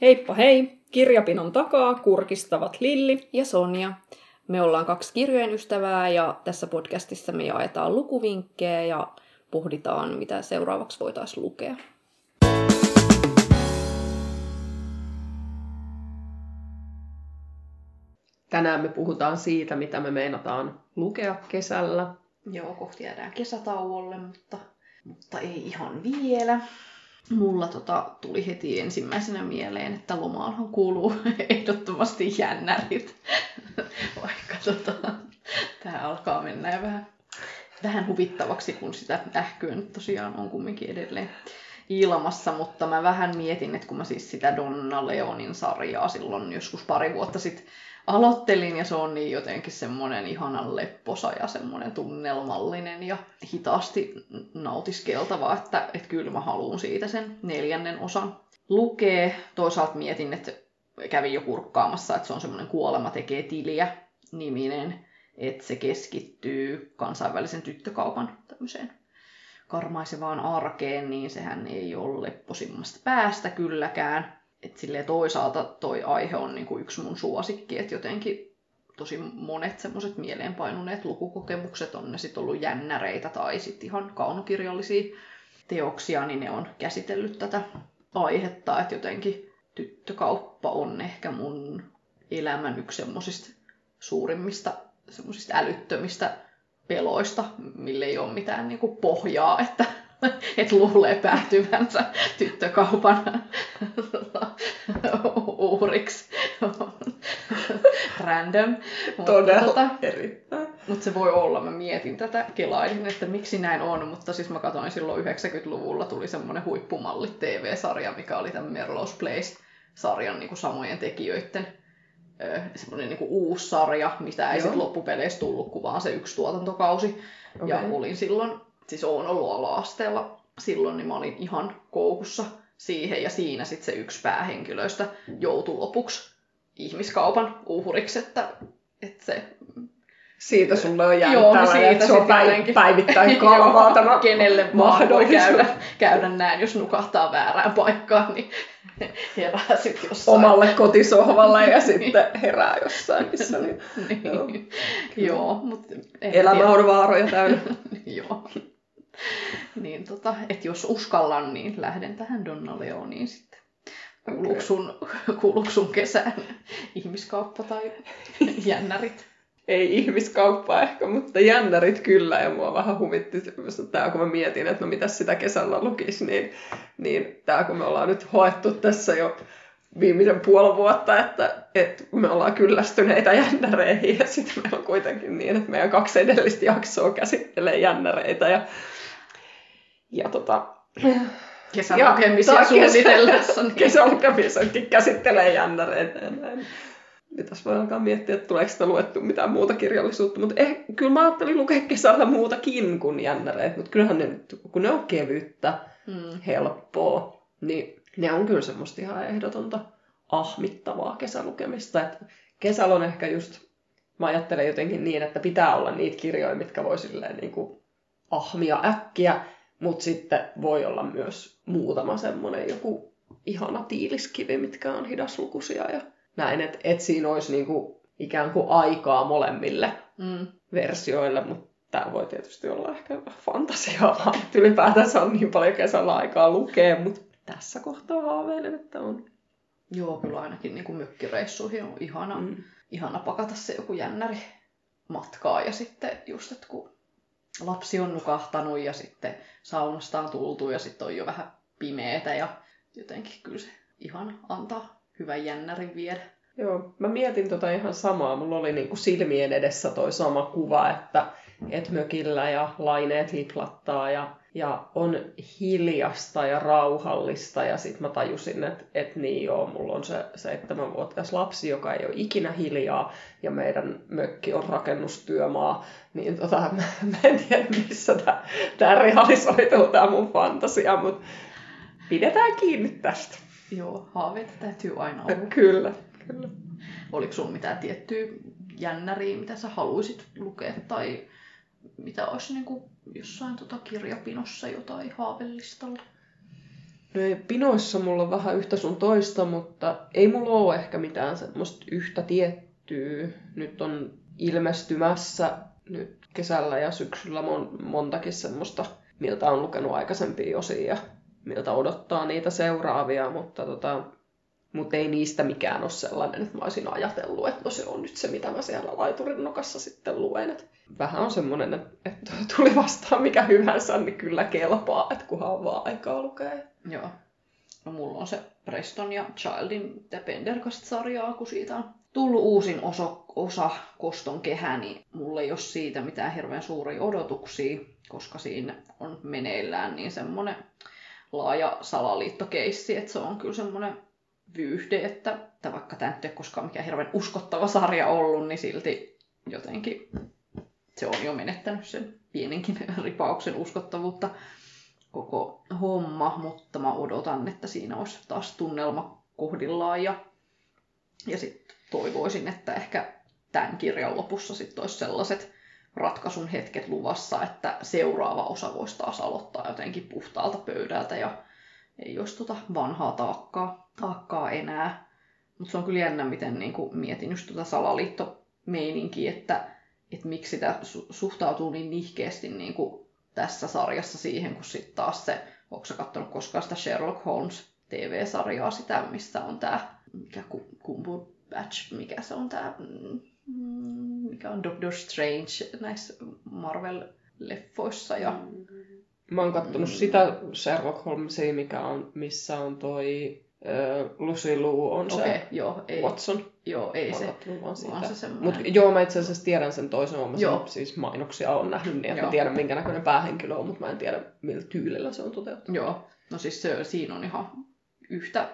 Heippa hei! Kirjapinon takaa kurkistavat Lilli ja Sonja. Me ollaan kaksi kirjojen ystävää ja tässä podcastissa me jaetaan lukuvinkkejä ja pohditaan, mitä seuraavaksi voitaisiin lukea. Tänään me puhutaan siitä, mitä me meinataan lukea kesällä. Joo, kohti jäädään kesätauolle, mutta, mutta ei ihan vielä. Mulla tota, tuli heti ensimmäisenä mieleen, että lomaalhan kuuluu ehdottomasti jännärit. Vaikka tota, tämä alkaa mennä vähän, vähän huvittavaksi, kun sitä ähkyä nyt tosiaan on kumminkin edelleen ilmassa, mutta mä vähän mietin, että kun mä siis sitä Donna Leonin sarjaa silloin joskus pari vuotta sitten aloittelin ja se on niin jotenkin semmoinen ihanan lepposa ja semmoinen tunnelmallinen ja hitaasti nautiskeltava, että, että kyllä mä haluan siitä sen neljännen osan lukee. Toisaalta mietin, että kävin jo kurkkaamassa, että se on semmoinen Kuolema tekee tiliä niminen, että se keskittyy kansainvälisen tyttökaupan tämmöiseen karmaisevaan arkeen, niin sehän ei ole lepposimmasta päästä kylläkään että silleen toisaalta toi aihe on niinku yksi mun suosikki, että jotenkin tosi monet semmoiset mieleenpainuneet lukukokemukset on ne sitten ollut jännäreitä tai sitten ihan kaunokirjallisia teoksia, niin ne on käsitellyt tätä aihetta, että jotenkin tyttökauppa on ehkä mun elämän yksi semmoisista suurimmista semmoisista älyttömistä peloista, mille ei ole mitään niinku pohjaa, että että luulee päätyvänsä tyttökaupan uhriksi. Random. Todella tota, erittäin. Mutta se voi olla, mä mietin tätä, kelailin, että miksi näin on, mutta siis mä katsoin silloin 90-luvulla tuli semmoinen huippumalli TV-sarja, mikä oli tämän Merlo's Place-sarjan niin kuin samojen tekijöiden semmoinen niin uusi sarja, mitä ei sitten loppupeleissä tullut, kuin vaan se yksi tuotantokausi. Okay. Ja olin silloin siis oon ollut ala-asteella silloin, niin mä olin ihan koukussa siihen, ja siinä sitten se yksi päähenkilöistä joutui lopuksi ihmiskaupan uhriksi, että, että se siitä sulle on jäänyt Joo, tällainen, että se on päiv- päivittäin kalvaa tämä Kenelle vaan voi käydä, käydä näin, jos nukahtaa väärään paikkaan, niin herää sitten jossain. Omalle kotisohvalle ja sitten herää jossain, missä niin. niin. Joo, Joo mutta... Elämä on vaaroja täynnä. Joo. niin tota, että jos uskallan, niin lähden tähän Donna Leoniin sitten. Kuuluuko sun, kuuluuko sun kesään ihmiskauppa tai jännärit? Ei ihmiskauppa ehkä, mutta jännärit kyllä. Ja mua vähän huvitti tämä, kun mä mietin, että no mitä sitä kesällä lukisi, niin, niin tämä kun me ollaan nyt hoettu tässä jo viimeisen puoli vuotta, että, että me ollaan kyllästyneitä jännäreihin ja sitten meillä on kuitenkin niin, että meidän kaksi edellistä jaksoa käsittelee jännäreitä ja ja tota, kesälukemisia suunnitellessa. Niin. Kesälukemissakin käsittelee jännäreitä. Pitäisi voi alkaa miettiä, että tuleeko sitä luettu mitään muuta kirjallisuutta. Mutta eh, kyllä mä ajattelin lukea kesällä muutakin kuin jännäreet. Mutta kyllähän ne, kun ne on kevyttä, hmm. helppoa, niin ne on kyllä semmoista ihan ehdotonta ahmittavaa kesälukemista. Et kesällä on ehkä just, mä ajattelen jotenkin niin, että pitää olla niitä kirjoja, mitkä voi silleen niin kuin ahmia äkkiä. Mutta sitten voi olla myös muutama semmoinen joku ihana tiiliskivi, mitkä on hidaslukuisia ja näin, että et siinä olisi niinku ikään kuin aikaa molemmille mm. versioille, mutta tämä voi tietysti olla ehkä fantasiaa, vaan ylipäätänsä on niin paljon kesällä aikaa lukea, mutta tässä kohtaa haaveilen, että on. Joo, kyllä ainakin niin kuin mökkireissuihin on ihana, mm. ihana pakata se joku jännäri matkaa ja sitten just, että kun lapsi on nukahtanut ja sitten saunasta on tultu ja sitten on jo vähän pimeetä ja jotenkin kyllä se ihan antaa hyvän jännärin viedä. Joo, mä mietin tota ihan samaa. Mulla oli niinku silmien edessä toi sama kuva, että et mökillä ja laineet liplattaa ja ja on hiljasta ja rauhallista. Ja sitten mä tajusin, että et niin joo, mulla on se seitsemänvuotias lapsi, joka ei ole ikinä hiljaa, ja meidän mökki on rakennustyömaa. Niin tota, mä, mä en tiedä, missä tämä realisoituu, tämä mun fantasia, mutta pidetään kiinni tästä. Joo, haaveita täytyy aina olla. Kyllä, kyllä. Oliko sulla mitään tiettyä jännäriä, mitä sä haluaisit lukea, tai mitä olisi niin kuin jossain tota kirjapinossa jotain haavellistalla? No ei, pinoissa mulla on vähän yhtä sun toista, mutta ei mulla ole ehkä mitään semmoista yhtä tiettyä. Nyt on ilmestymässä nyt kesällä ja syksyllä mon, montakin semmoista, miltä on lukenut aikaisempia osia ja miltä odottaa niitä seuraavia, mutta tota, mutta ei niistä mikään ole sellainen, että mä olisin ajatellut, että no se on nyt se, mitä mä siellä laiturin nokassa sitten luen. Et vähän on semmoinen, että, tuli vastaan mikä hyvänsä, niin kyllä kelpaa, että kunhan on vaan aikaa lukea. Joo. No mulla on se Preston ja Childin The Pendergast-sarjaa, kun siitä on tullut uusin osa, osa Koston kehä, niin mulla ei ole siitä mitään hirveän suuria odotuksia, koska siinä on meneillään niin semmoinen laaja salaliittokeissi, että se on kyllä semmoinen vyyhde, että, että vaikka tämä nyt ei koskaan mikään hirveän uskottava sarja ollut, niin silti jotenkin se on jo menettänyt sen pienenkin ripauksen uskottavuutta koko homma, mutta mä odotan, että siinä olisi taas tunnelma kohdillaan ja, ja sitten toivoisin, että ehkä tämän kirjan lopussa sitten olisi sellaiset ratkaisun hetket luvassa, että seuraava osa voisi taas aloittaa jotenkin puhtaalta pöydältä ja ei olisi tota vanhaa taakkaa, taakkaa enää. Mutta se on kyllä jännä, miten niin kuin, mietin just tuota salaliittomeininkiä, että, että miksi sitä su- suhtautuu niin nihkeästi niin kuin tässä sarjassa siihen, kun sitten taas se, onko sä katsonut koskaan sitä Sherlock Holmes TV-sarjaa, sitä, missä on tämä, mikä Kumbu Batch, mikä se on tämä, mm, mikä on Doctor Strange näissä Marvel-leffoissa ja mm Mä oon kattonut mm. sitä Sherlock Holmesia, mikä on, missä on toi Lucy Liu on okay, se joo, ei, Watson. Joo, ei mä se. Vaan siitä. se Mut joo, mä itse asiassa tiedän sen toisen, mä joo. siis mainoksia on nähnyt, niin että mä tiedän minkä näköinen päähenkilö on, mutta mä en tiedä millä tyylillä se on toteutettu. Joo, no siis se, siinä on ihan yhtä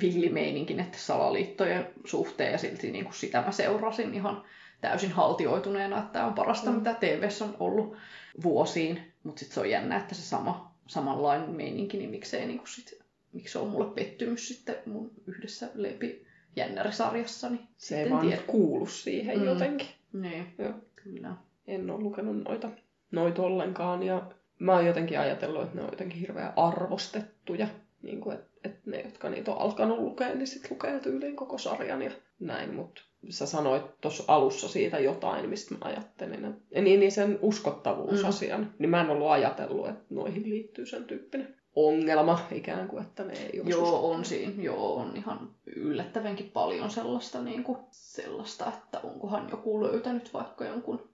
villimeininkin, että salaliittojen suhteen ja silti niin kuin sitä mä seurasin ihan täysin haltioituneena, että tämä on parasta, mm. mitä TVssä on ollut vuosiin. Mutta sitten se on jännä, että se sama, samanlainen meininki, niin miksei niin sit, miksi se on mulle pettymys sitten mun yhdessä Lepi jännärisarjassa. Niin se ei vaan tiedä. kuulu siihen mm. jotenkin. Niin, Joo. kyllä. En ole lukenut noita, noita ollenkaan ja mä oon jotenkin ajatellut, että ne on jotenkin hirveän arvostettuja. Niin kuin, että, että ne, jotka niitä on alkanut lukea, niin sitten lukee tyyliin koko sarjan ja näin, mutta sä sanoit tuossa alussa siitä jotain, mistä mä ajattelin. Että, niin, niin sen uskottavuusasian, mm. niin mä en ollut ajatellut, että noihin liittyy sen tyyppinen ongelma ikään kuin, että ne ei Joo, on siinä. Joo, on ihan yllättävänkin paljon sellaista, niin kuin, sellaista, että onkohan joku löytänyt vaikka jonkun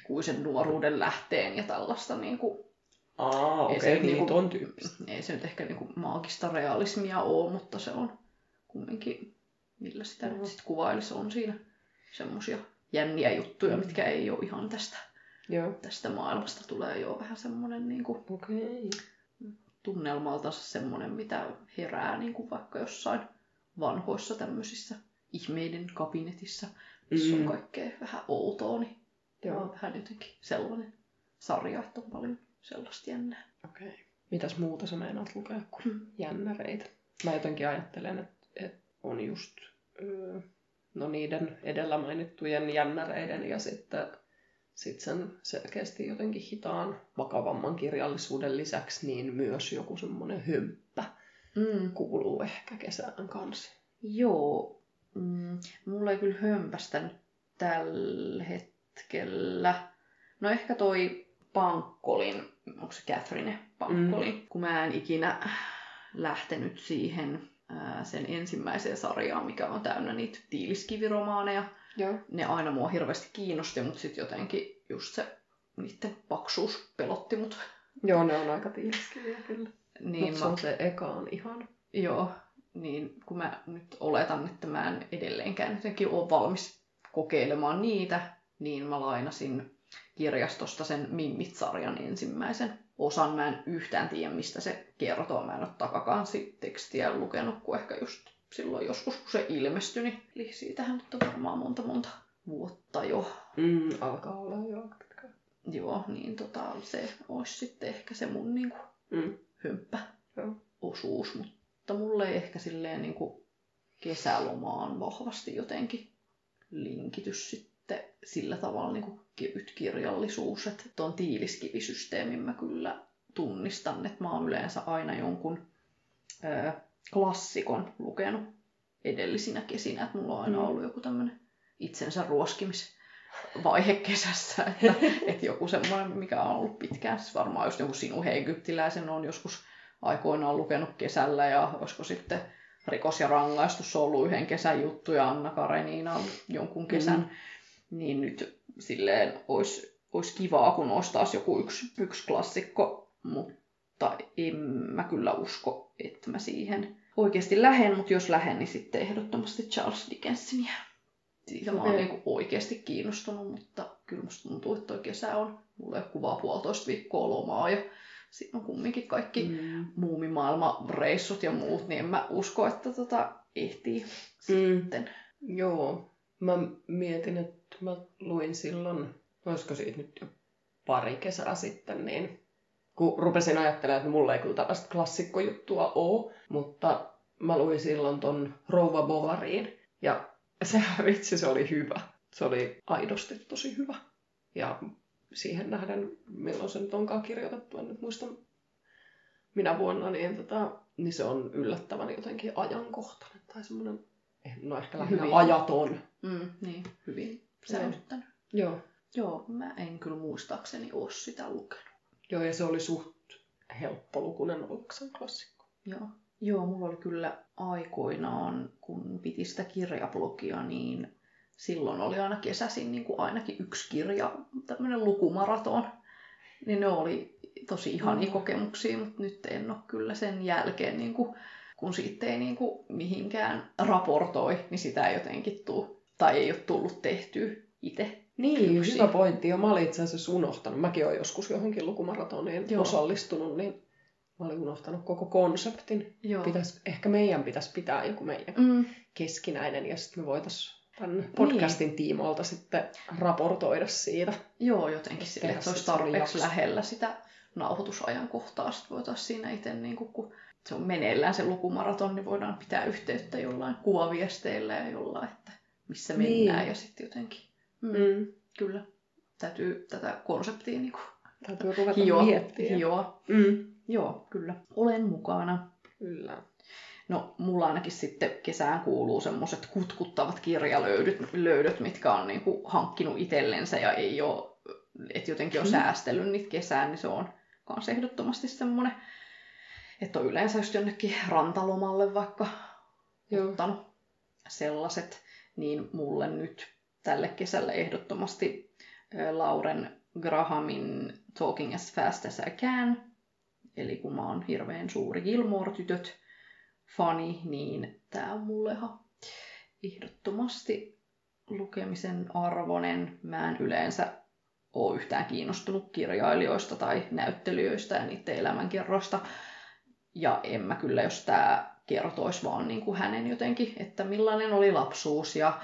ikuisen nuoruuden lähteen ja tällaista niin kuin, Aa, okei, okay, niin niinku, on tyyppistä. Ei se nyt ehkä niin kuin maagista realismia ole, mutta se on kumminkin millä sitä mm. nyt sit kuvailisi, on siinä semmosia jänniä juttuja, mm. mitkä ei ole ihan tästä, Joo. tästä maailmasta. Tulee jo vähän semmoinen niin kuin, okay. Tunnelmalta semmoinen, mitä herää niin kuin vaikka jossain vanhoissa tämmöisissä ihmeiden kabinetissa, missä mm. on kaikkea vähän outoa, niin Joo. on vähän jotenkin sellainen sarja, että on paljon sellaista jännää. Okei. Okay. Mitäs muuta sä meinaat lukea kuin mm. jännäreitä? Mä jotenkin ajattelen, että, että on just no niiden edellä mainittujen jännäreiden ja sitten sit sen selkeästi jotenkin hitaan, vakavamman kirjallisuuden lisäksi niin myös joku semmoinen hömppä mm. kuuluu ehkä kesään kanssa. Joo, mm, mulla ei kyllä hömpästä tällä hetkellä. No ehkä toi Pankkolin, onko se Catherine Pankkoli, mm. kun mä en ikinä lähtenyt siihen sen ensimmäiseen sarjaan, mikä on täynnä niitä tiiliskiviromaaneja. Joo. Ne aina mua hirveästi kiinnosti, mutta sitten jotenkin just se niiden paksuus pelotti mut. Joo, ne on aika tiiliskiviä kyllä. Niin Mutta se on se eka on ihan. Joo, niin kun mä nyt oletan, että mä en edelleenkään jotenkin ole valmis kokeilemaan niitä, niin mä lainasin kirjastosta sen Mimmit-sarjan ensimmäisen osan. Mä en yhtään tiedä, mistä se kertoo. Mä en ole takakansi tekstiä lukenut, kun ehkä just silloin joskus, kun se ilmestyi, niin eli siitähän nyt on varmaan monta monta vuotta jo. Mm, alkaa olla jo. Joo, niin tota, se olisi sitten ehkä se mun niinku mm. hömppä Joo. osuus, mutta mulle ei ehkä silleen niinku kesälomaan vahvasti jotenkin linkitys sitten sillä tavalla niin kuin kevyt kirjallisuus, että tuon tiiliskivisysteemin mä kyllä tunnistan, että mä oon yleensä aina jonkun ö, klassikon lukenut edellisinä kesinä. Että mulla on aina Mm. ollut joku tämmöinen itsensä ruoskimisvaihe kesässä. Että, että joku semmoinen, mikä on ollut pitkään. Siis varmaan just joku sinun egyptiläisen on joskus aikoinaan lukenut kesällä ja olisiko sitten rikos ja rangaistus on ollut yhden kesän juttu ja Anna Karenina on jonkun kesän. Mm. Niin nyt silleen olisi, olisi kivaa, kun olisi taas joku yksi, yksi klassikko, mutta en mä kyllä usko, että mä siihen oikeasti lähden, mutta jos lähden, niin sitten ehdottomasti Charles Dickensinia. Siitä mä oon niinku oikeasti kiinnostunut, mutta kyllä musta tuntuu, että toi kesä on, mulla ei ole kuvaa puolitoista viikkoa lomaa ja siinä on kumminkin kaikki Mm. muumimaailma-reissut ja muut, niin en mä usko, että tota ehtii Mm. sitten. Joo. Mä mietin, että mä luin silloin, olisiko siitä nyt jo pari kesää sitten, niin kun rupesin ajattelemaan, että mulla ei kyllä tällaista klassikkojuttua ole, mutta mä luin silloin ton Rouva Bovariin, ja sehän vitsi, se oli hyvä. Se oli aidosti tosi hyvä. Ja siihen nähden, milloin se nyt onkaan kirjoitettu, en nyt muista minä vuonna, niin, tota, niin se on yllättävän jotenkin ajankohtainen tai semmoinen, no ehkä lähinnä Hyvin. ajaton. Mm, niin, hyvin säilyttänyt. Joo. Joo, mä en kyllä muistaakseni ole sitä lukenut. Joo, ja se oli suht helppolukunen ollakseen klassikko. Joo. Joo, mulla oli kyllä aikoinaan, kun piti sitä kirjablogia, niin silloin oli aina kesäisin niin kuin ainakin yksi kirja, tämmöinen lukumaraton. Niin ne oli tosi ihania Mm. kokemuksia, mutta nyt en ole kyllä sen jälkeen, niin kuin, kun siitä ei niin kuin mihinkään raportoi, niin sitä ei jotenkin tuu, tai ei ole tullut tehtyä itse. Niin, Yksi. hyvä pointti. Ja mä olin itse asiassa unohtanut. Mäkin olen joskus johonkin lukumaratoniin Joo. osallistunut, niin mä olin unohtanut koko konseptin. Joo. Pitäis, ehkä meidän pitäisi pitää joku meidän Mm, keskinäinen, ja sitten me voitaisiin tämän podcastin tiimoilta sitten raportoida siitä. Joo, jotenkin sille, että se olisi tarpeeksi lähellä sitä nauhoitusajankohtaa. Sitten voitaisiin siinä itse, niin kun se on meneillään se lukumaraton, niin voidaan pitää yhteyttä jollain kuvaviesteillä ja jollain, että missä Niin. mennään ja sitten jotenkin. Mm, Mm. Kyllä, täytyy tätä konseptia niin Täytyy ruveta hioa. miettiä. hioa. Mm. Joo, kyllä. Olen mukana. Kyllä. No, mulla ainakin sitten kesään kuuluu semmoiset kutkuttavat kirjalöydöt, löydöt, mitkä on niinku hankkinut itsellensä ja ei ole, että jotenkin on Mm. säästellyt niitä kesään, niin se on kans ehdottomasti semmoinen, että on yleensä just jonnekin rantalomalle vaikka Joo. ottanut sellaiset, niin mulle nyt tälle kesälle ehdottomasti Lauren Grahamin Talking as Fast as I Can, eli kun mä oon hirveän suuri Gilmore-tytöt fani, niin tää on mulle ihan ehdottomasti lukemisen arvoinen. Mä en yleensä ole yhtään kiinnostunut kirjailijoista tai näyttelijöistä ja niiden elämänkerroista. Ja en mä kyllä, jos tämä kertoisi vaan niin kuin hänen jotenkin, että millainen oli lapsuus ja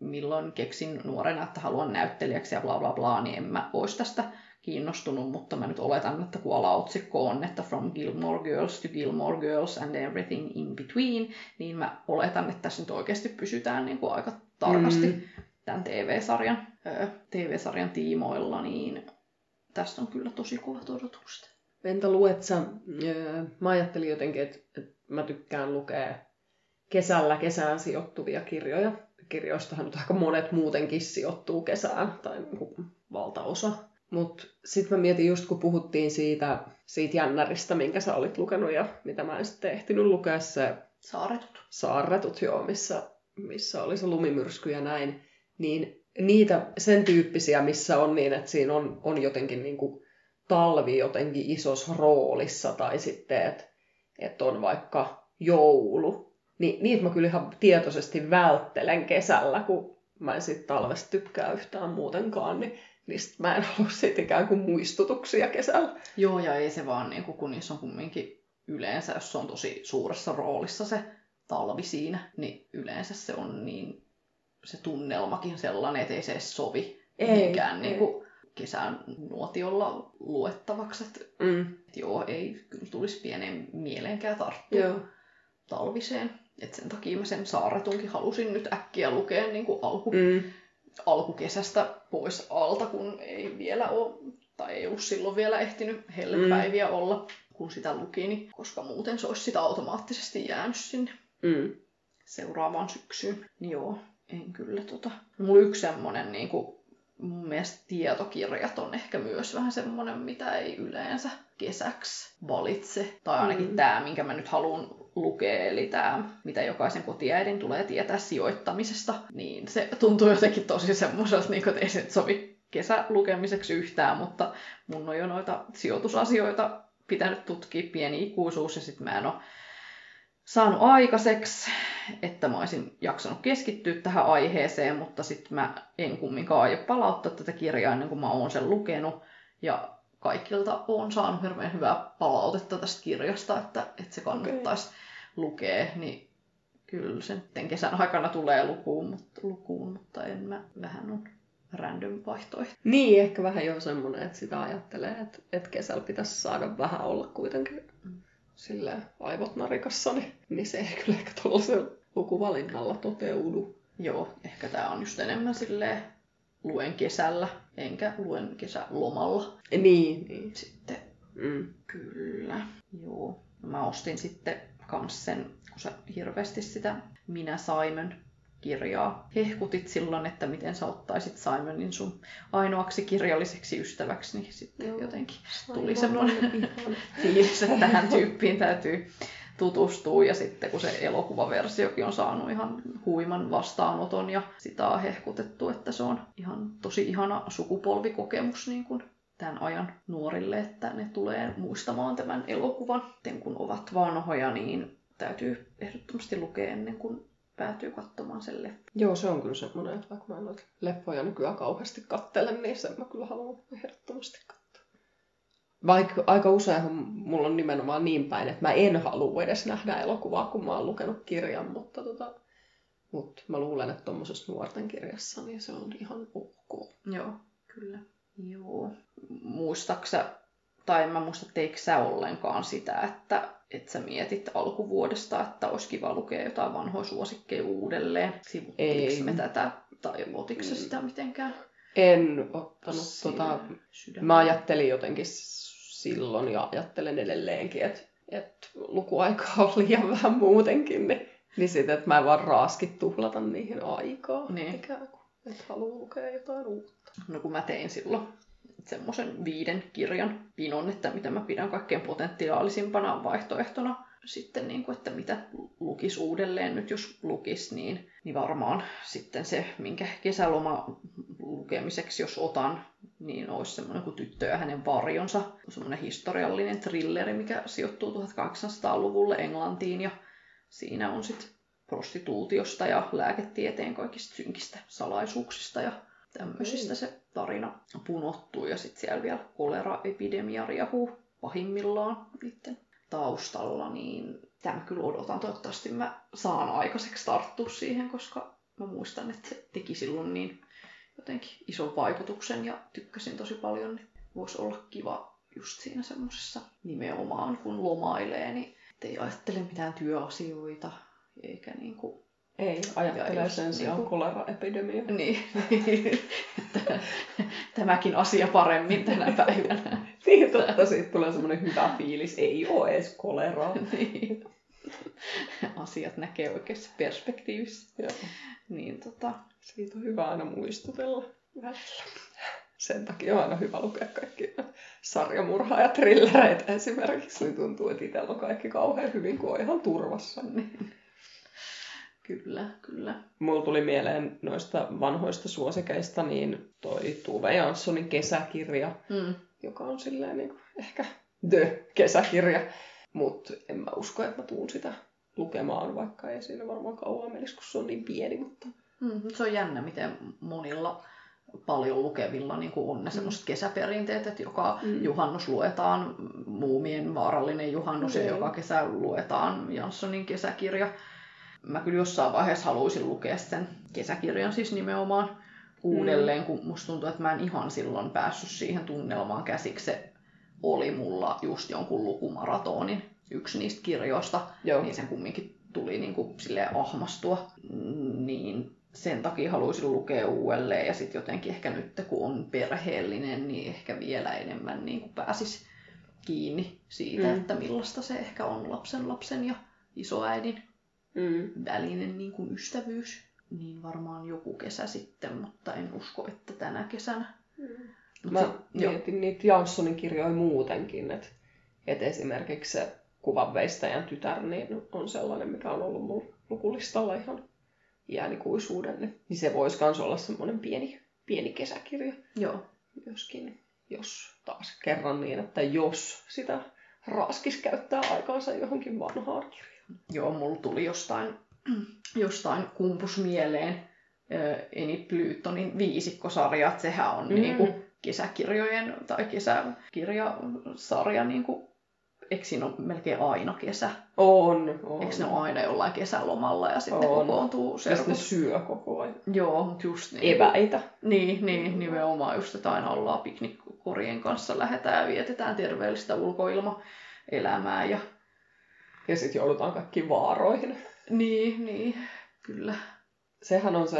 milloin keksin nuorena, että haluan näyttelijäksi ja bla bla bla, niin en mä olisi tästä kiinnostunut, mutta mä nyt oletan, että kun alaotsikko on, että From Gilmore Girls to Gilmore Girls and Everything in Between, niin mä oletan, että tässä nyt oikeasti pysytään niin kuin aika tarkasti Mm. tämän TV-sarjan, ö, TV-sarjan tiimoilla, niin tästä on kyllä tosi kovat odotukset. Entä luet sä? Öö, Mä ajattelin jotenkin, että, että mä tykkään lukea kesällä kesään sijoittuvia kirjoja. Kirjoistahan nyt aika monet muutenkin sijoittuu kesään, tai niin kuin valtaosa. Mutta sitten mä mietin just, kun puhuttiin siitä, siitä jännäristä, minkä sä olit lukenut ja mitä mä en sitten ehtinyt lukea, se Saaretut. saarretut, joo, missä, missä oli se lumimyrsky ja näin, niin niitä, sen tyyppisiä, missä on niin, että siinä on, on jotenkin niin kuin talvi jotenkin isossa roolissa, tai sitten, että, että on vaikka joulu, niin niitä mä kyllä ihan tietoisesti välttelen kesällä, kun mä en siitä talvesta tykkää yhtään muutenkaan, niin niistä mä en halua siitä ikään kuin muistutuksia kesällä. Joo, ja ei se vaan, niin kun niissä on kumminkin yleensä, jos se on tosi suuressa roolissa se talvi siinä, niin yleensä se on niin, se tunnelmakin sellainen, että ei se edes sovi Ei, mihinkään ei. niin kuin kesän nuotiolla luettavaksi. Että, Mm. että joo, ei kyllä tulisi pieneen mieleenkään tarttua Joo. talviseen. Et sen takia mä sen saaretunkin halusin nyt äkkiä lukea niin kuin alku, Mm. Alkukesästä pois alta, kun ei vielä ole, tai ei ole silloin vielä ehtinyt hellepäiviä mm. olla, kun sitä luki, niin koska muuten se olisi sitä automaattisesti jäänyt sinne Mm. seuraavaan syksyyn. Niin joo, en kyllä tota. Mulla yksi semmonen niinku, mun mielestä tietokirjat on ehkä myös vähän semmonen, mitä ei yleensä kesäksi valitse. Tai ainakin Mm. mm. tämä, minkä mä nyt haluan lukea, eli tämä, mitä jokaisen kotiäidin tulee tietää sijoittamisesta, niin se tuntuu jotenkin tosi semmoiselta, niin että ei se sovi kesälukemiseksi yhtään, mutta mun on jo noita sijoitusasioita pitänyt tutkia pieni ikuisuus, ja sitten mä en ole saanut aikaiseksi, että mä olisin jaksanut keskittyä tähän aiheeseen, mutta sitten mä en kumminkaan aio palauttaa tätä kirjaa ennen kuin mä oon sen lukenut. Ja kaikilta oon saanut hirveän hyvää palautetta tästä kirjasta, että, että se kannattaisi okay. lukea. Niin kyllä sen kesän aikana tulee lukuun, mutta, lukuun, mutta en mä vähän on random vaihtoehto. Niin, ehkä vähän jo semmoinen, että sitä ajattelee, että, että kesällä pitäisi saada vähän olla kuitenkin Mm. silleen aivot narikassa, niin, niin se ei kyllä ehkä tuollaisella lukuvalinnalla toteudu. Joo, ehkä tämä on just enemmän silleen luen kesällä, enkä luen kesälomalla. Niin, niin. Sitten Mm. Kyllä, joo. Mä ostin sitten kans sen, kun sä hirveästi sitä Minä Simon kirjaa hehkutit silloin, että miten sä ottaisit Simonin sun ainoaksi kirjalliseksi ystäväksi, niin sitten Joo. jotenkin tuli semmoinen fiilis, että tähän tyyppiin täytyy tutustua. Ja sitten kun se elokuvaversiokin on saanut ihan huiman vastaanoton ja sitä on hehkutettu, että se on ihan tosi ihana sukupolvikokemus niin kuin tämän ajan nuorille, että ne tulee muistamaan tämän elokuvan. Sitten kun ovat vanhoja, niin täytyy ehdottomasti lukea ennen kuin päätyy katsomaan sen leffan. Joo, se on kyllä semmoinen, että vaikka mä en noita leffoja nykyään kauheasti kattele, niin sen mä kyllä haluan ehdottomasti katsoa. Vaikka aika useinhan mulla on nimenomaan niin päin, että mä en halua edes nähdä elokuvaa, kun mä oon lukenut kirjan, mutta tota, mut mä luulen, että tuommoisessa nuorten kirjassa niin se on ihan ok. Joo, kyllä. Joo. Muistaksä, tai mä muista, teikö sä ollenkaan sitä, että, että sä mietit alkuvuodesta, että olisi kiva lukea jotain vanhoja suosikkeja uudelleen. Sivuttiinko Ei. me tätä, tai otitko sä sitä mitenkään? En ottanut tota, sydämellä? Mä ajattelin jotenkin silloin ja ajattelen edelleenkin, että, että lukuaikaa on liian vähän muutenkin, niin, niin sitten, että mä en vaan raaski tuhlata niihin aikaa. Niin. Ikään kuin, että haluaa lukea jotain uutta. No kun mä tein silloin semmoisen viiden kirjan pinon, että mitä mä pidän kaikkein potentiaalisimpana vaihtoehtona sitten, niin kuin, että mitä lukis uudelleen nyt, jos lukis, niin, niin varmaan sitten se, minkä kesäloma lukemiseksi, jos otan, niin olisi semmoinen kuin Tyttö ja hänen varjonsa, semmoinen historiallinen trilleri, mikä sijoittuu 1800-luvulle Englantiin, ja siinä on sitten prostituutiosta ja lääketieteen kaikista synkistä salaisuuksista ja tämmöisistä se tarina punottuu ja sitten siellä vielä koleraepidemia riehuu pahimmillaan niiden taustalla, niin tämä mä kyllä odotan. Toivottavasti mä saan aikaiseksi tarttua siihen, koska mä muistan, että se teki silloin niin jotenkin ison vaikutuksen ja tykkäsin tosi paljon, niin voisi olla kiva just siinä semmoisessa nimenomaan, kun lomailee, niin ei ajattele mitään työasioita, eikä niinku Ei, ajattelee sen sijaan niinku- koleraepidemia. niin, että tämäkin asia paremmin tänä päivänä. Niin, totta, siitä tulee semmoinen hyvä fiilis. Ei ole edes koleraa. niin. Asiat näkee oikeassa perspektiivissä. Joo. Niin tota, Siitä on hyvä aina muistutella välillä. Sen takia on aina hyvä lukea kaikki sarjamurhaa ja trillereitä esimerkiksi. Niin tuntuu, että itsellä on kaikki kauhean hyvin, kun on ihan turvassa. niin. Kyllä, kyllä. Mulla tuli mieleen noista vanhoista suosikeista niin toi Tuve Janssonin kesäkirja, Mm. Joka on silleen niin kuin ehkä the-kesäkirja. Mutta en mä usko, että mä tuun sitä lukemaan, vaikka ei siinä varmaan kauan menisi, kun se on niin pieni. Mutta Mm, se on jännä, miten monilla paljon lukevilla niin kuin on ne semmoiset kesäperinteet, että joka Mm. juhannus luetaan Muumien vaarallinen juhannus ja Niin. joka kesä luetaan Janssonin kesäkirja. Mä kyllä jossain vaiheessa haluaisin lukea sen kesäkirjan siis nimenomaan uudelleen, kun musta tuntuu, että mä en ihan silloin päässyt siihen tunnelmaan käsiksi. Se oli mulla just jonkun lukumaratonin yksi niistä kirjoista, joo, niin sen kumminkin tuli niin kuin silleen ahmastua. Niin sen takia haluaisin lukea uudelleen ja sitten jotenkin ehkä nyt kun on perheellinen, niin ehkä vielä enemmän niin kuin pääsis kiinni siitä, Mm. että millaista se ehkä on lapsen lapsen ja isoäidin Mm. välinen niin kuin ystävyys. Niin varmaan joku kesä sitten, mutta en usko, että tänä kesänä. Mut Mä sit- joo. mietin niitä Janssonin kirjoja muutenkin, että et esimerkiksi se kuvanveistäjän tytär niin on sellainen, mikä on ollut mun lukulistalla ihan iänikuisuuden. Niin se voisi myös olla semmoinen pieni, pieni kesäkirja, Joo. joskin jos taas kerran niin, että jos sitä raaskis käyttää aikaansa johonkin vanhaan kirjaan. Joo, mulla tuli jostain, jostain kumpus mieleen Blytonin viisikkosarja, että sehän on Mm. mm. niinku kesäkirjojen tai kesäkirjasarja, niinku, eikö siinä ole melkein aina kesä? On, on. Eikö ne ole aina jollain kesälomalla ja sitten ne On. kokoontuu Ja ne serkut? syö koko ajan. Joo, mutta just niin. Eväitä. Niin, niin, nimenomaan just, että aina ollaan piknikkorien kanssa, lähdetään ja vietetään terveellistä ulkoilmaelämää ja Ja sitten joudutaan kaikki vaaroihin. Niin, niin, kyllä. sehän on se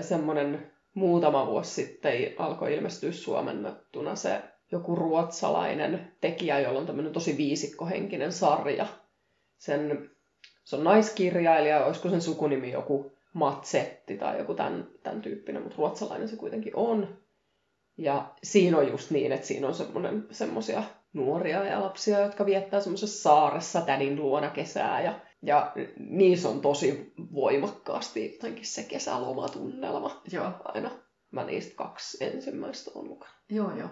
semmoinen muutama vuosi sitten alkoi ilmestyä suomennettuna se joku ruotsalainen tekijä, jolla on tämmöinen tosi viisikkohenkinen sarja. Sen, se on naiskirjailija, olisiko sen sukunimi joku Matsetti tai joku tämän, tämän tyyppinen, mutta ruotsalainen se kuitenkin on. Ja siinä on just niin, että siinä on semmoinen, semmoisia nuoria ja lapsia, jotka viettää semmoisessa saaressa tädin luona kesää. Ja, ja niissä on tosi voimakkaasti jotenkin se kesälomatunnelma Joo, aina. Mä niistä kaksi ensimmäistä on lukenut. joo, joo.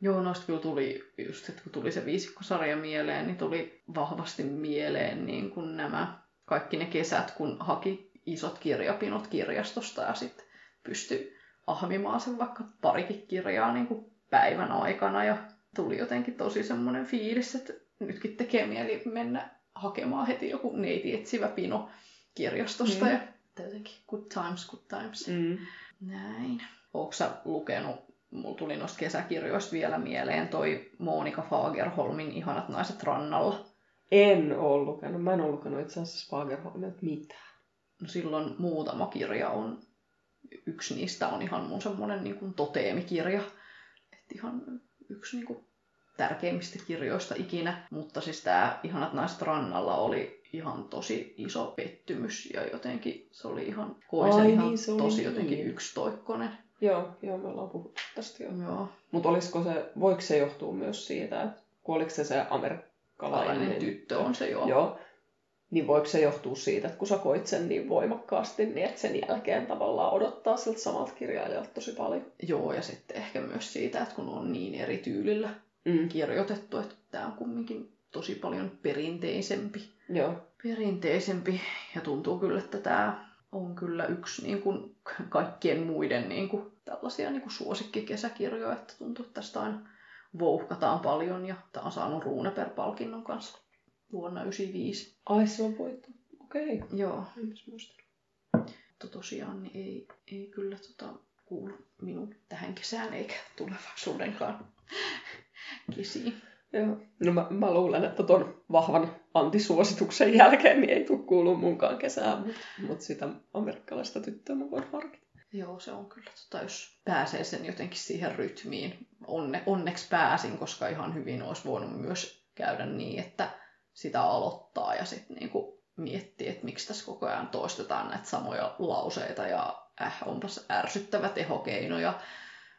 Joo, noista kyllä tuli, just että kun tuli se viisikkosarja mieleen, niin tuli vahvasti mieleen niin kuin nämä kaikki ne kesät, kun haki isot kirjapinot kirjastosta ja sitten pystyi ahmimaan sen vaikka parikin kirjaa niin kuin päivän aikana ja tuli jotenkin tosi semmoinen fiilis, että nytkin tekee mieli mennä hakemaan heti joku neiti etsivä pino kirjastosta Mm. ja jotenkin good times, good times. Mm. Näin. Oletko lukenut, mulla tuli noista kesäkirjoista vielä mieleen toi Monika Fagerholmin Ihanat naiset rannalla. En ole lukenut. Mä en ole lukenut itse asiassa Fagerholmilta mitään. No silloin muutama kirja on, yksi niistä on ihan mun semmonen niin kuin toteemikirja. Et ihan yksi niin kuin tärkeimmistä kirjoista ikinä. Mutta siis tää Ihanat naiset rannalla oli ihan tosi iso pettymys ja jotenkin se oli ihan, koin sen ihan niin, se oli tosi niin. jotenkin yksitoikkonen. Joo, joo, me ollaan puhuttu tästä jo. Joo. Mutta olisiko se, voiko se johtua myös siitä, että kun oliko se se amerikkalainen Kalainen tyttö on se joo. Joo. Niin voiko se johtua siitä, että kun sä koit sen niin voimakkaasti, niin että sen jälkeen tavallaan odottaa siltä samalta kirjailijalta tosi paljon? Joo, ja sitten ehkä myös siitä, että kun on niin eri tyylillä Mm. kirjoitettu, että tämä on kumminkin tosi paljon perinteisempi. Joo. Perinteisempi, ja tuntuu kyllä, että tämä on kyllä yksi niin kuin kaikkien muiden niin kuin, tällaisia niin kuin suosikkikesäkirjoja, että tuntuu, että tästä aina vouhkataan paljon, ja tämä on saanut Runeper-palkinnon kanssa vuonna 1995. Ai, se on voittu. Okei. Okay. Joo, mutta tosiaan niin ei, ei kyllä tota, kuulu minun tähän kesään eikä tulevaisuudenkaan kisiin. Joo. No mä, mä luulen, että ton vahvan antisuosituksen jälkeen niin ei tule kuulua munkaan kesään, mutta mut sitä amerikkalaista tyttöä mä voin harkita. Joo, se on kyllä, tota, jos pääsee sen jotenkin siihen rytmiin. Onne, onneksi pääsin, koska ihan hyvin olisi voinut myös käydä niin, että sitä aloittaa ja sitten niinku miettii, että miksi tässä koko ajan toistetaan näitä samoja lauseita ja äh, onpas ärsyttävä tehokeino ja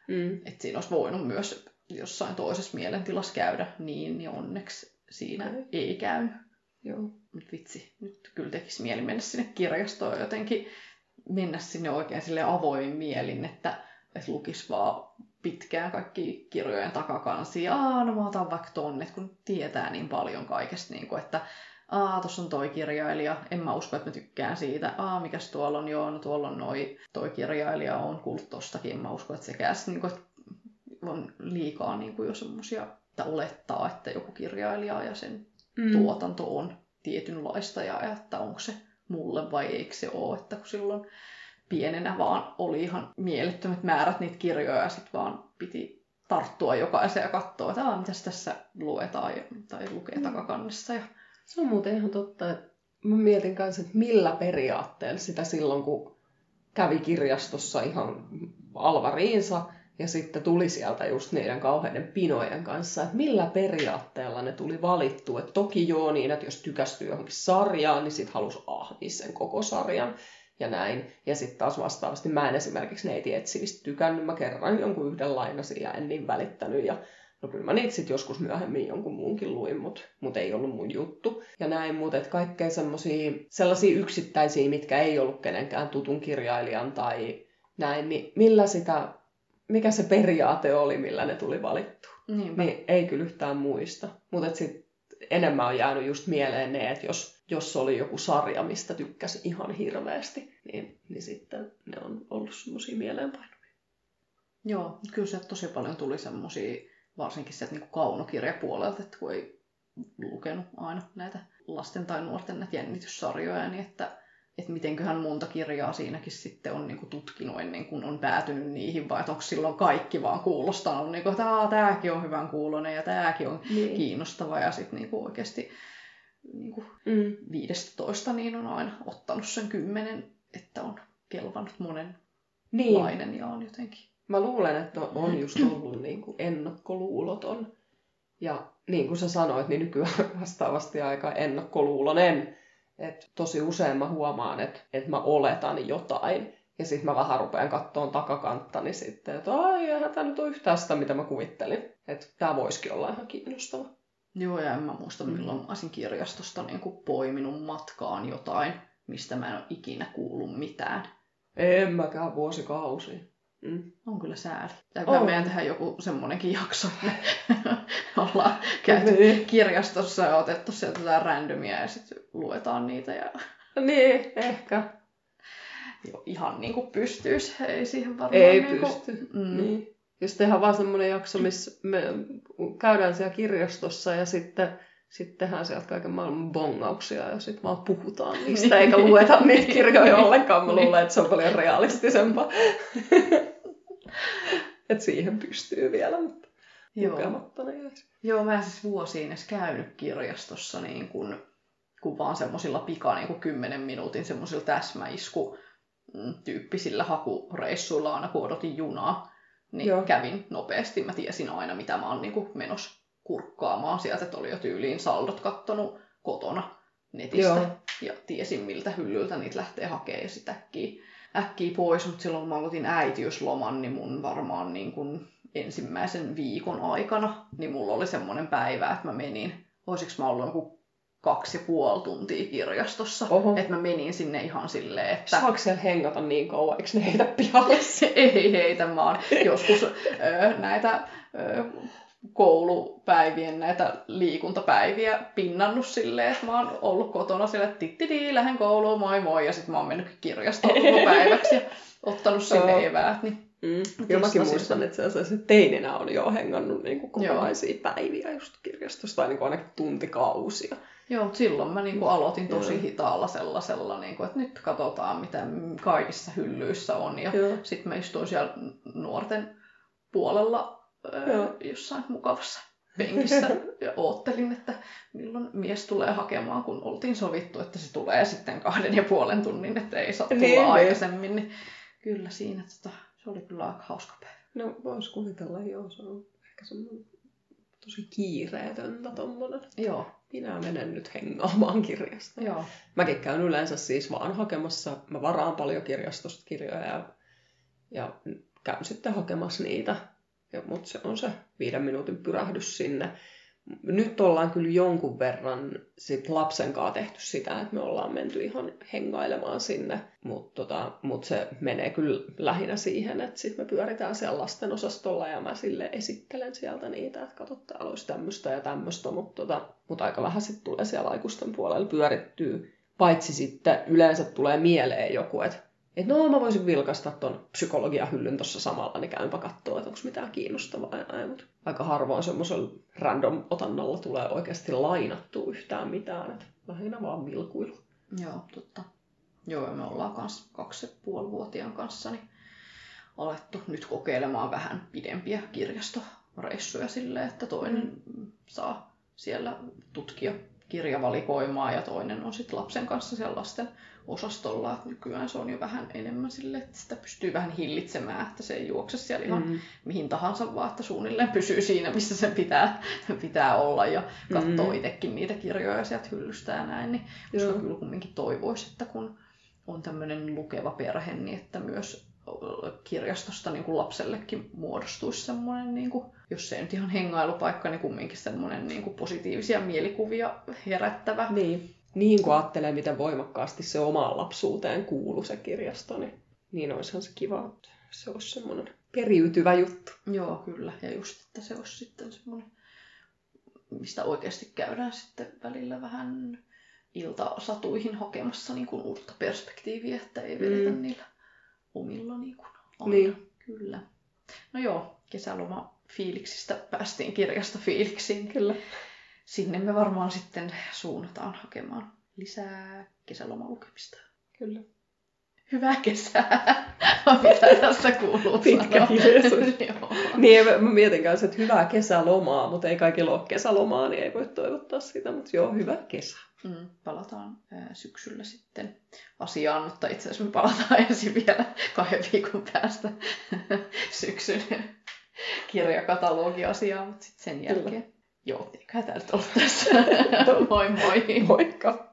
Mm. että siinä olisi voinut myös jossain toisessa mielentilassa käydä niin, niin onneksi siinä Okei. ei käynyt. Joo. Mutta vitsi, nyt kyllä tekisi mieli mennä sinne kirjastoon ja jotenkin mennä sinne oikein sille avoin mielin, että, että lukisi vaan pitkään kaikki kirjojen takakansia. Aa, no mä otan vaikka tonne, kun tietää niin paljon kaikesta, niin kuin, että aa, tuossa on toi kirjailija, en mä usko, että mä tykkään siitä. Aa, mikäs tuolla on, joo, no tuolla on noi, toi kirjailija on kuullut tostakin, en mä usko, että sekään niin kuin, että on liikaa niin kuin jo semmosia, että olettaa, että joku kirjailija ja sen Mm. tuotanto on tietynlaista ja että onko se mulle vai eikö se ole, että kun silloin pienenä vaan oli ihan mielettömät määrät niitä kirjoja ja sitten vaan piti tarttua jokaiseen ja katsoa, että Aa, mitäs tässä luetaan ja, tai lukee takakannessa. Ja, Se on muuten ihan totta, että mä mietin kanssa, että millä periaatteella sitä silloin, kun kävi kirjastossa ihan alvariinsa Ja sitten tuli sieltä just niiden kauheiden pinojen kanssa, että millä periaatteella ne tuli valittu. Että toki joo niin, että jos tykästyy johonkin sarjaan, niin sit halus ahmia sen koko sarjan ja näin. Ja sitten taas vastaavasti mä en esimerkiksi neiti etsivistä tykännyt. Mä kerran jonkun yhden lainasin ja en niin välittänyt. Ja no kyllä mä niitä sitten joskus myöhemmin jonkun muunkin luin, mutta mut ei ollut mun juttu. Ja näin, mutta kaikkea semmosia, sellaisia yksittäisiä, mitkä ei ollut kenenkään tutun kirjailijan tai näin, niin millä sitä, mikä se periaate oli, millä ne tuli valittu. Niinpä. Niin ei kyllä yhtään muista. Mutta sitten enemmän on jäänyt just mieleen ne, että jos, jos oli joku sarja, mistä tykkäsi ihan hirveästi, niin, niin sitten ne on ollut semmoisia mieleenpainuvia. Joo, kyllä se tosi paljon tuli semmosia, varsinkin sieltä niin kaunokirjapuolelta, että kun ei lukenut aina näitä lasten tai nuorten näitä jännityssarjoja, niin että, että mitenköhän monta kirjaa siinäkin sitten on niin kuin tutkinut ennen kuin on päätynyt niihin, vai että onko silloin kaikki vaan kuulostanut, niin kuin, että tämäkin on hyvän kuulonen ja tämäkin on Niin. kiinnostava, ja sitten niin kuin oikeasti niin kuin Mm. 15 niin on aina ottanut sen kymmenen, että on kelvannut Niin. monenlainen ja on jotenkin. Mä luulen, että on just ollut niin kuin ennakkoluuloton. Ja niin kuin sä sanoit, niin nykyään vastaavasti aika ennakkoluulonen. Että tosi usein mä huomaan, että, että mä oletan jotain. Ja sitten mä vähän rupean kattoon takakanttani sitten, että ai, eihän tämä nyt ole yhtään sitä, mitä mä kuvittelin. Että tämä voisikin olla ihan kiinnostava. Joo, ja en mä muista milloin mä olisin kirjastosta niin kuin poiminut matkaan jotain, mistä mä en ole ikinä kuullut mitään. En mäkään vuosikausia. Mm. On kyllä sääli. Ja On. oh. meidän tehdä joku semmonenkin jakso, ollaan käyty Niin. kirjastossa ja otettu sieltä jotain randomia ja sitten luetaan niitä ja Niin, ehkä. jo ihan niin kuin pystyisi. Ei siihen varmaan Ei niin kuin, pysty. Mm. Niin. Jos tehdään vaan semmoinen jakso, missä me käydään siellä kirjastossa ja sitten, sitten tehdään sieltä kaiken maailman bongauksia ja sitten vaan puhutaan niistä eikä lueta niitä kirjoja ollenkaan. Mä luulen, että se on paljon realistisempaa. että siihen pystyy vielä, mutta Joo. lukematta ne jäisi. Joo, mä en siis vuosiin edes käynyt kirjastossa niin kuin, kun vaan semmoisilla pika niin kuin 10 minuutin semmoisilla täsmäisku mm, tyyppisillä hakureissuilla aina kun odotin junaa, niin Joo. Kävin nopeasti. Mä tiesin aina, mitä mä oon niin menossa kurkkaamaan sieltä, että oli jo tyyliin saldot kattonut kotona netistä. Joo. Ja tiesin, miltä hyllyltä niitä lähtee hakemaan ja sitten äkkiä, äkkiä pois. Mutta silloin kun mä otin äitiysloman, niin mun varmaan niin kuin ensimmäisen viikon aikana, niin mulla oli semmoinen päivä, että mä menin, olisiko mä ollut joku kaksi ja puoli tuntia kirjastossa. Oho. Että mä menin sinne ihan silleen, että Saako siellä hengata niin kauan, eikö ne heitä pihalle? ei heitä, mä oon joskus ö, näitä ö, koulupäivien näitä liikuntapäiviä pinnannut silleen, että mä oon ollut kotona sille, että tittidi, lähden kouluun, moi moi, ja sitten mä oon mennyt kirjastoon koko päiväksi ja ottanut sinne Joo. eväät, niin Mm. Testasin mäkin muistan, että se, teininä on jo hengannut niin kuin kokonaisia päiviä just kirjastosta, tai niin kuin ainakin tuntikausia. Joo, mutta silloin mä niinku aloitin tosi Joo. hitaalla sellaisella, niinku, että nyt katsotaan, mitä kaikissa hyllyissä on. Ja Joo. sitten mä istuin siellä nuorten puolella ö, Joo. jossain mukavassa penkissä ja oottelin, että milloin mies tulee hakemaan, kun oltiin sovittu, että se tulee sitten kahden ja puolen tunnin, että ei saa tulla Niin, niin. aikaisemmin. Niin kyllä siinä, tota, se oli kyllä aika hauska päivä. No vois kuvitella, joo, se on ehkä semmoinen tosi kiireetöntä tommonen. Joo, Minä menen nyt hengaamaan kirjasta. joo. Mäkin käyn yleensä siis vaan hakemassa, mä varaan paljon kirjastosta kirjoja ja, ja käyn sitten hakemassa niitä. Mutta se on se viiden minuutin pyrähdys sinne. Nyt ollaan kyllä jonkun verran sit lapsen kanssa tehty sitä, että me ollaan menty ihan hengailemaan sinne, mutta tota, mut se menee kyllä lähinnä siihen, että sitten me pyöritään siellä lasten osastolla ja mä sille esittelen sieltä niitä, että kato, täällä olisi tämmöistä ja tämmöistä, mutta tota, mut aika vähän sitten tulee siellä aikuisten puolella pyörittyä, paitsi sitten yleensä tulee mieleen joku, että et no mä voisin vilkaista ton psykologiahyllyn tuossa samalla, niin käympä katsoa, että onko mitään kiinnostavaa ja näin, mutta aika harvoin semmoisella random otannalla tulee oikeasti lainattua yhtään mitään, että lähinnä vaan vilkuilu. Joo, totta. Joo, ja me ollaan kans kaksi ja puoli vuotiaan kanssa niin alettu nyt kokeilemaan vähän pidempiä kirjastoreissuja silleen, että toinen saa siellä tutkia kirjavalikoimaa ja toinen on sitten lapsen kanssa siellä lasten osastolla. Et nykyään se on jo vähän enemmän sille, että sitä pystyy vähän hillitsemään, että se ei juokse siellä ihan mm. mihin tahansa, vaan että suunnilleen pysyy siinä, missä sen pitää, pitää olla ja katsoo mm. itsekin niitä kirjoja sieltä hyllystä ja näin. Niin koska kyllä kumminkin toivoisi, että kun on tämmöinen lukeva perhe, niin että myös kirjastosta niin kuin lapsellekin muodostuisi semmoinen, niin kuin, jos se ei nyt ihan hengailupaikka, niin kumminkin semmoinen niin kuin positiivisia mielikuvia herättävä. Niin. Niin kun ajattelee, miten voimakkaasti se omaan lapsuuteen kuuluu se kirjasto, niin, niin olisihan se kiva, että se olisi semmoinen periytyvä juttu. Joo, kyllä. Ja just, että se olisi sitten semmoinen, mistä oikeasti käydään sitten välillä vähän iltasatuihin hakemassa niin kuin uutta perspektiiviä, että ei vedetä mm. niillä omilla niin kuin aina. Niin. Kyllä. No joo, kesäloma fiiliksistä päästiin kirjasta fiiliksiin. Kyllä. Sinne me varmaan sitten suunnataan hakemaan lisää kesälomalukemista. Kyllä. Hyvää kesää! Mitä tässä kuuluu Pitkä niin, mä mietin kanssa, että hyvää kesälomaa, mutta ei kaikilla ole kesälomaa, niin ei voi toivottaa sitä, mutta joo, hyvää kesää. Mm, palataan ää, syksyllä sitten asiaan, mutta itse asiassa me palataan ensin vielä kahden viikon päästä syksyn kirjakatalogiasiaan, mutta sitten sen jälkeen. Kyllä. Joo, eiköhän täältä ollut tässä. moi moi! Moikka!